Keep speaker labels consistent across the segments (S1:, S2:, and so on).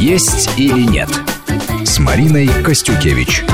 S1: «Есть или нет» с Мариной Костюкевич.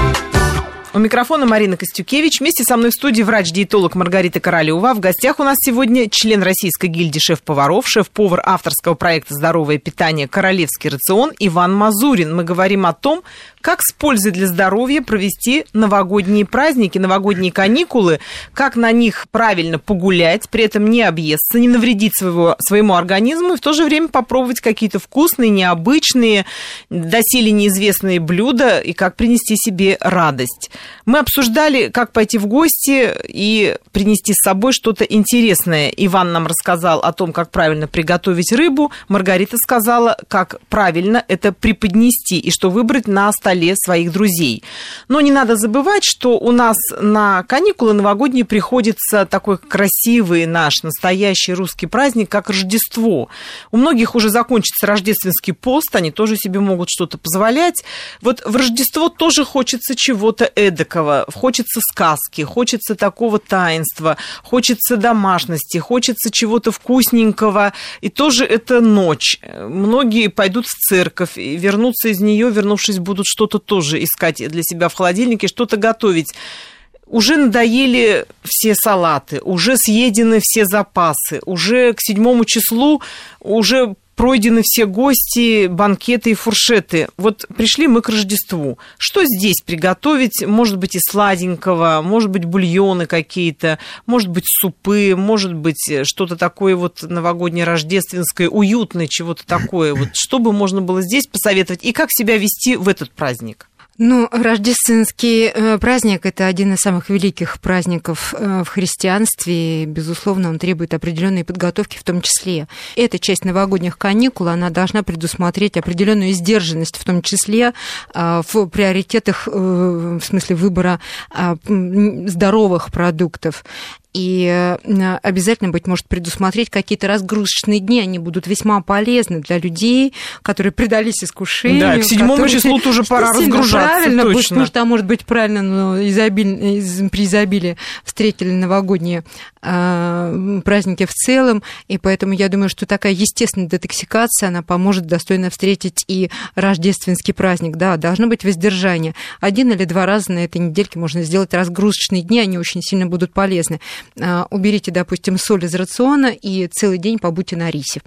S2: У микрофона Марина Костюкевич. Вместе со мной в студии врач-диетолог Маргарита Королева. В гостях у нас сегодня член Российской гильдии шеф-поваров, шеф-повар авторского проекта «Здоровое питание. Королевский рацион» Иван Мазурин. Мы говорим о том, как с пользой для здоровья провести новогодние праздники, новогодние каникулы, как на них правильно погулять, при этом не объесться, не навредить своего, своему организму и в то же время попробовать какие-то вкусные, необычные, доселе неизвестные блюда и как принести себе радость. Мы обсуждали, как пойти в гости и принести с собой что-то интересное. Иван нам рассказал о том, как правильно приготовить рыбу. Маргарита сказала, как правильно это преподнести и что выбрать на столе своих друзей. Но не надо забывать, что у нас на каникулы новогодние приходится такой красивый наш настоящий русский праздник, как Рождество. У многих уже закончится рождественский пост, они тоже себе могут что-то позволять. Вот в Рождество тоже хочется чего-то эдакого, хочется сказки, хочется такого таинства, хочется домашности, хочется чего-то вкусненького. И тоже это ночь. Многие пойдут в церковь и вернутся из нее, вернувшись, будут что-то тоже искать для себя в холодильнике, что-то готовить. Уже надоели все салаты, уже съедены все запасы, уже к седьмому числу уже пройдены все гости, банкеты и фуршеты. Вот пришли мы к Рождеству. Что здесь приготовить? Может быть, и сладенького, может быть, бульоны какие-то, может быть, супы, может быть, что-то такое вот новогоднее, рождественское, уютное, чего-то такое. Вот что бы можно было здесь посоветовать и как себя вести в этот праздник?
S3: Ну, рождественский э, праздник – это один из самых великих праздников э, в христианстве. И, безусловно, он требует определенной подготовки в том числе. Эта часть новогодних каникул, она должна предусмотреть определенную сдержанность, в том числе э, в приоритетах, в смысле выбора здоровых продуктов. И э, обязательно, быть может, предусмотреть какие-то разгрузочные дни. Они будут весьма полезны для людей, которые предались искушению.
S2: Да, к седьмому которые... числу тоже пора разгружаться.
S3: Правильно,
S2: точно.
S3: Будет, потому что, может быть, правильно, но изобиль... из... при изобилии встретили новогодние э, праздники в целом. И поэтому я думаю, что такая естественная детоксикация, она поможет достойно встретить и рождественский праздник. Да, должно быть воздержание. Один или два раза на этой недельке можно сделать разгрузочные дни, они очень сильно будут полезны. А, уберите, допустим, соль из рациона и целый день побудьте на рисе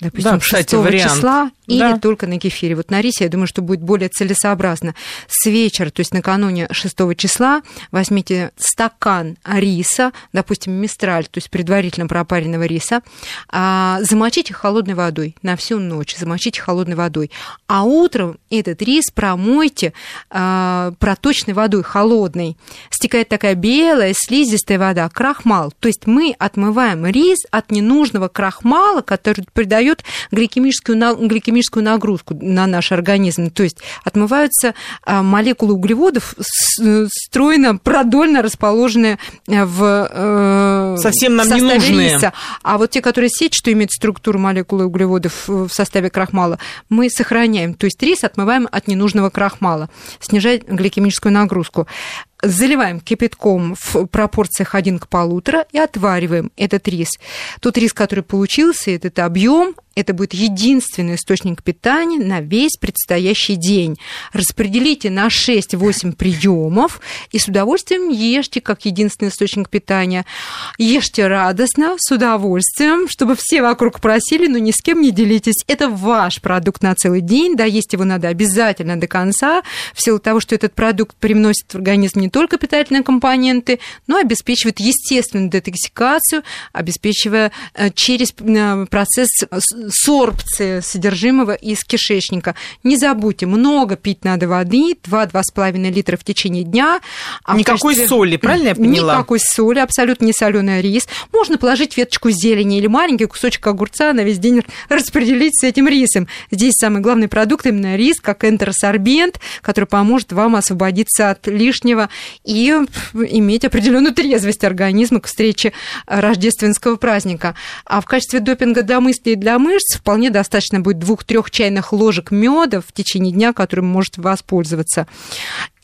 S3: допустим, да, кстати, 6 вариант. числа или да. только на кефире. Вот на рисе, я думаю, что будет более целесообразно. С вечера, то есть накануне 6 числа, возьмите стакан риса, допустим, мистраль, то есть предварительно пропаренного риса, а, замочите холодной водой на всю ночь, замочите холодной водой. А утром этот рис промойте а, проточной водой, холодной. Стекает такая белая, слизистая вода, крахмал. То есть мы отмываем рис от ненужного крахмала, который придает дает гликемическую, гликемическую нагрузку на наш организм. То есть отмываются а, молекулы углеводов, стройно, продольно расположенные в
S2: э, Совсем нам не нужные. риса.
S3: А вот те, которые сетчатые имеют структуру молекулы углеводов в составе крахмала, мы сохраняем. То есть рис отмываем от ненужного крахмала, снижает гликемическую нагрузку заливаем кипятком в пропорциях 1 к полутора и отвариваем этот рис. Тот рис, который получился, этот объем, это будет единственный источник питания на весь предстоящий день. Распределите на 6-8 приемов и с удовольствием ешьте как единственный источник питания. Ешьте радостно, с удовольствием, чтобы все вокруг просили, но ни с кем не делитесь. Это ваш продукт на целый день, да, есть его надо обязательно до конца, в силу того, что этот продукт привносит в организм не только питательные компоненты, но обеспечивает естественную детоксикацию, обеспечивая э, через э, процесс сорбции содержимого из кишечника. Не забудьте, много пить надо воды, 2-2,5 литра в течение дня.
S2: А Никакой качестве... соли, правильно я поняла?
S3: Никакой соли, абсолютно не соленый рис. Можно положить веточку зелени или маленький кусочек огурца на весь день распределить с этим рисом. Здесь самый главный продукт именно рис, как энтеросорбент, который поможет вам освободиться от лишнего и иметь определенную трезвость организма к встрече рождественского праздника. А в качестве допинга для мыслей и для мышц вполне достаточно будет двух-трех чайных ложек меда в течение дня, которым может воспользоваться.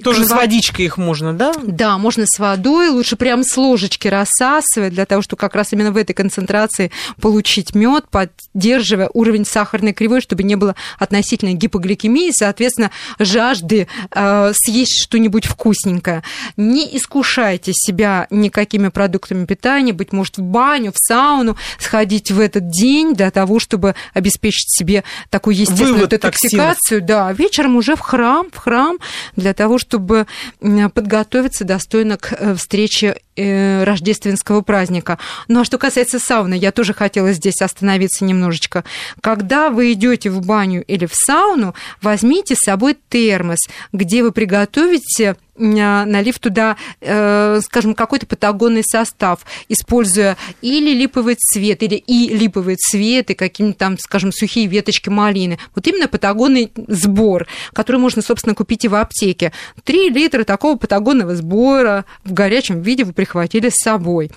S2: Тоже с водичкой их можно, да?
S3: Да, можно с водой, лучше прям с ложечки рассасывать, для того, чтобы как раз именно в этой концентрации получить мед, поддерживая уровень сахарной кривой, чтобы не было относительной гипогликемии, соответственно, жажды э, съесть что-нибудь вкусненькое. Не искушайте себя никакими продуктами питания, быть может, в баню, в сауну, сходить в этот день для того, чтобы обеспечить себе такую естественную Вывод детоксикацию. Токсинов. Да, вечером уже в храм, в храм для того, чтобы подготовиться достойно к э, встрече э, рождественского праздника. Ну а что касается сауны, я тоже хотела здесь остановиться немножечко. Когда вы идете в баню или в сауну, возьмите с собой термос, где вы приготовите налив туда, э, скажем, какой-то патагонный состав, используя или липовый цвет, или и липовый цвет, и какие-нибудь там, скажем, сухие веточки малины. Вот именно патагонный сбор, который можно, собственно, купить и в аптеке. Три литра такого патагонного сбора в горячем виде вы прихватили с собой.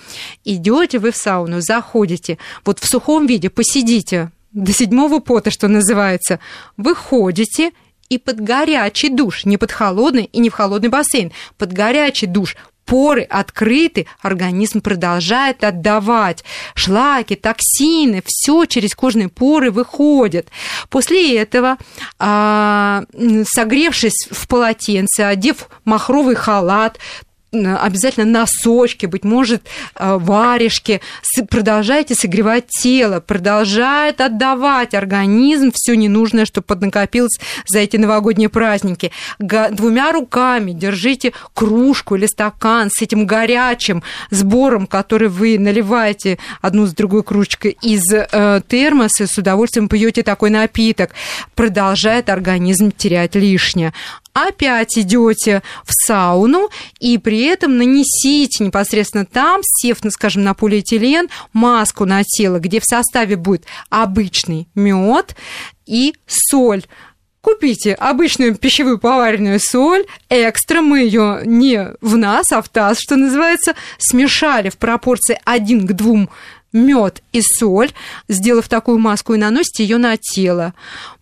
S3: Идете вы в сауну, заходите, вот в сухом виде посидите до седьмого пота, что называется, выходите и под горячий душ, не под холодный и не в холодный бассейн, под горячий душ, поры открыты, организм продолжает отдавать. Шлаки, токсины, все через кожные поры выходит. После этого, а, согревшись в полотенце, одев махровый халат, обязательно носочки, быть может, э, варежки. Продолжайте согревать тело, продолжает отдавать организм все ненужное, что поднакопилось за эти новогодние праздники. Двумя руками держите кружку или стакан с этим горячим сбором, который вы наливаете одну с другой кружкой из э, термоса, с удовольствием пьете такой напиток. Продолжает организм терять лишнее опять идете в сауну и при этом нанесите непосредственно там, сев, ну, скажем, на полиэтилен, маску на тело, где в составе будет обычный мед и соль. Купите обычную пищевую поваренную соль, экстра, мы ее не в нас, а в таз, что называется, смешали в пропорции 1 к 2 мед и соль, сделав такую маску, и наносите ее на тело.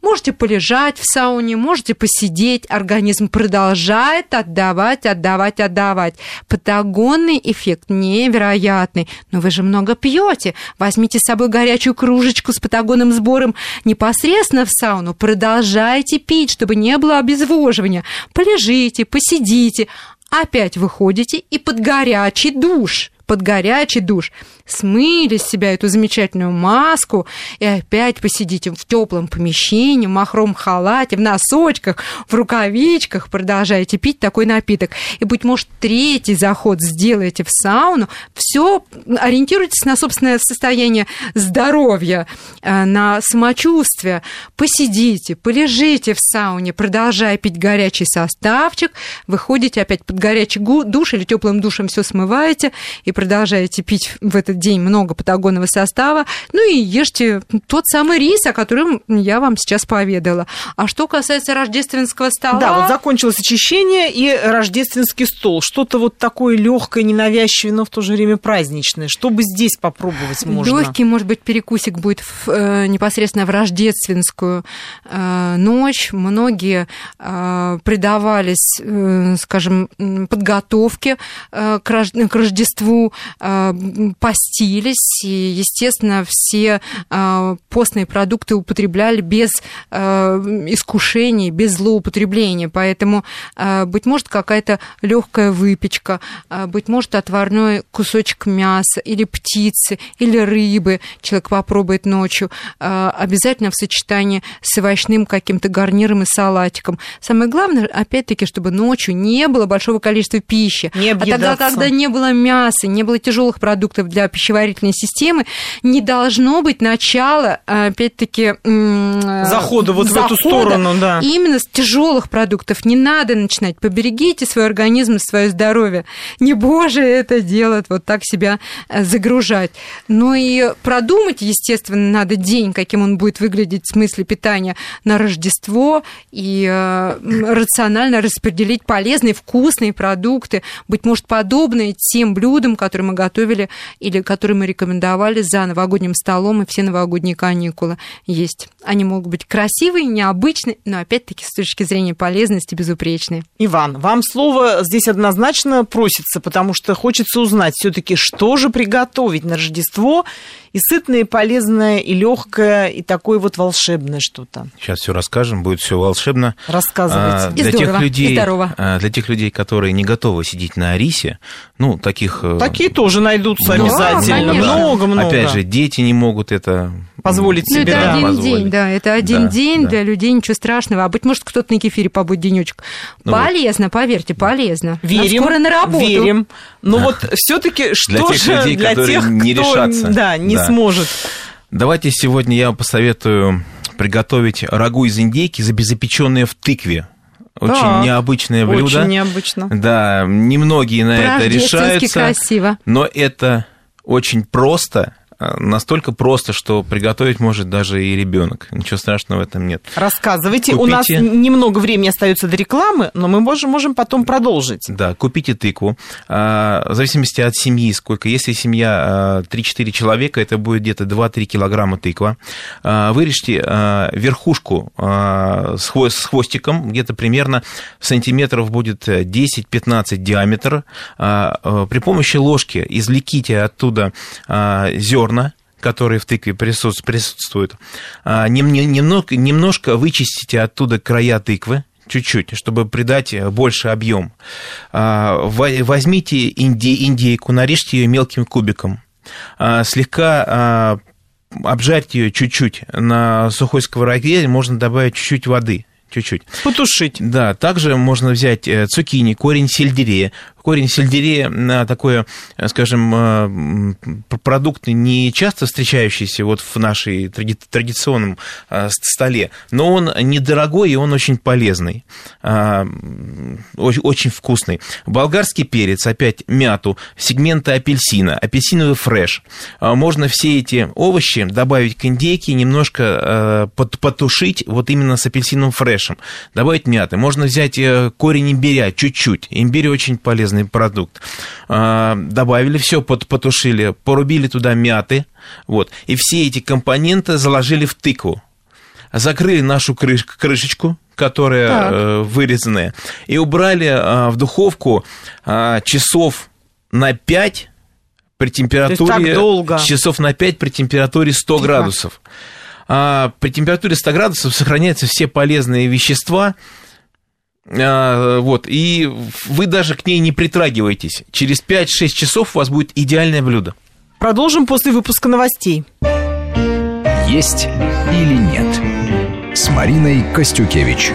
S3: Можете полежать в сауне, можете посидеть, организм продолжает отдавать, отдавать, отдавать. Патагонный эффект невероятный. Но вы же много пьете. Возьмите с собой горячую кружечку с патагонным сбором непосредственно в сауну. Продолжайте пить, чтобы не было обезвоживания. Полежите, посидите, опять выходите и под горячий душ под горячий душ, смыли с себя эту замечательную маску и опять посидите в теплом помещении, в махром халате, в носочках, в рукавичках, продолжаете пить такой напиток. И, быть может, третий заход сделаете в сауну, все ориентируйтесь на собственное состояние здоровья, э, на самочувствие, посидите, полежите в сауне, продолжая пить горячий составчик, выходите опять под горячий душ или теплым душем все смываете и продолжаете пить в этот день много патагонного состава, ну и ешьте тот самый рис, о котором я вам сейчас поведала. А что касается рождественского стола...
S2: Да, вот закончилось очищение и рождественский стол. Что-то вот такое легкое, ненавязчивое, но в то же время праздничное. Что бы здесь попробовать можно?
S3: Легкий, может быть, перекусик будет в, э, непосредственно в рождественскую э, ночь. Многие э, предавались, э, скажем, подготовке э, к, рож- к Рождеству э, постились, и, естественно, все э, постные продукты употребляли без э, искушений, без злоупотребления. Поэтому, быть может, какая-то легкая выпечка, быть может, отварной кусочек мяса или птицы, или рыбы человек попробует ночью, обязательно в сочетании с овощным каким-то гарниром и салатиком. Самое главное, опять-таки, чтобы ночью не было большого количества пищи. Не а тогда, когда не было мяса, не было тяжелых продуктов для пищеварительной системы, не должно быть начала, опять-таки,
S2: захода вот захода в эту сторону, да.
S3: Именно с тяжелых продуктов не надо начинать. Поберегите свой организм, свое здоровье. Не боже это делать, вот так себя э, загружать. Но и продумать, естественно, надо день, каким он будет выглядеть в смысле питания на Рождество, и э, рационально распределить полезные, вкусные продукты, быть может, подобные тем блюдам, которые мы готовили или которые мы рекомендовали за новогодним столом и все новогодние каникулы есть. Они могут быть красивые, необычные, но опять-таки с точки зрения полезности безупречные.
S2: Иван, вам слово здесь однозначно просится, потому что хочется узнать все-таки, что же приготовить на Рождество и сытное, и полезное, и легкое, и такое вот волшебное что-то.
S4: Сейчас все расскажем, будет все волшебно.
S2: Рассказывайте. А,
S4: для и здорово, тех людей, и здорово. А, для тех людей, которые не готовы сидеть на рисе, ну таких.
S2: Э, Такие тоже найдутся да, обязательно. Много-много.
S4: Опять же, дети не могут это
S2: позволить ну, себе.
S3: Ну, это
S2: да.
S3: один позволить. день, да, это один да, день да. для людей, ничего страшного. А быть может, кто-то на кефире побудет денечек. Ну, полезно, вот. поверьте, полезно.
S2: Верим,
S3: скоро на работу.
S2: Верим. Но вот все-таки что
S4: для
S2: же
S4: людей,
S2: для тех,
S4: не
S2: кто
S4: решатся.
S2: Да, не
S4: да.
S2: Сможет?
S4: Давайте сегодня я вам посоветую приготовить рагу из индейки, запеченные в тыкве. Очень да, необычное блюдо.
S2: Очень необычно.
S4: Да, немногие на это решаются.
S3: красиво.
S4: Но это очень просто настолько просто, что приготовить может даже и ребенок. Ничего страшного в этом нет.
S2: Рассказывайте. Купите... У нас немного времени остается до рекламы, но мы можем, можем потом продолжить.
S4: Да, купите тыкву. А, в зависимости от семьи, сколько. Если семья 3-4 а, человека, это будет где-то 2-3 килограмма тыква. Вырежьте верхушку с хвостиком, где-то примерно сантиметров будет 10-15 диаметр. При помощи ложки извлеките оттуда зерна зерна, которые в тыкве присутствуют, а, немного, немножко вычистите оттуда края тыквы, чуть-чуть, чтобы придать больше объем. А, возьмите индейку, нарежьте ее мелким кубиком, а, слегка обжарьте ее чуть-чуть на сухой сковороде, можно добавить чуть-чуть воды чуть-чуть.
S2: Потушить.
S4: Да, также можно взять э, цукини, корень сельдерея, корень сельдерея такой, скажем, э, продукт не часто встречающийся вот в нашей традиционном э, столе, но он недорогой и он очень полезный, а, очень вкусный. Болгарский перец, опять мяту, сегменты апельсина, апельсиновый фреш. А, можно все эти овощи добавить к индейке, немножко э, потушить вот именно с апельсиновым фрешем, добавить мяты. Можно взять корень имбиря чуть-чуть. Имбирь очень полезный полезный продукт. А, добавили все, потушили, порубили туда мяты, вот, и все эти компоненты заложили в тыкву. Закрыли нашу крыш крышечку, которая так. Э, вырезанная, и убрали а, в духовку а, часов на 5 при температуре...
S2: долго.
S4: Часов на 5 при температуре 100 Тихо. градусов. А при температуре 100 градусов сохраняются все полезные вещества, вот, и вы даже к ней не притрагиваетесь. Через 5-6 часов у вас будет идеальное блюдо.
S2: Продолжим после выпуска новостей.
S1: Есть или нет с Мариной Костюкевич.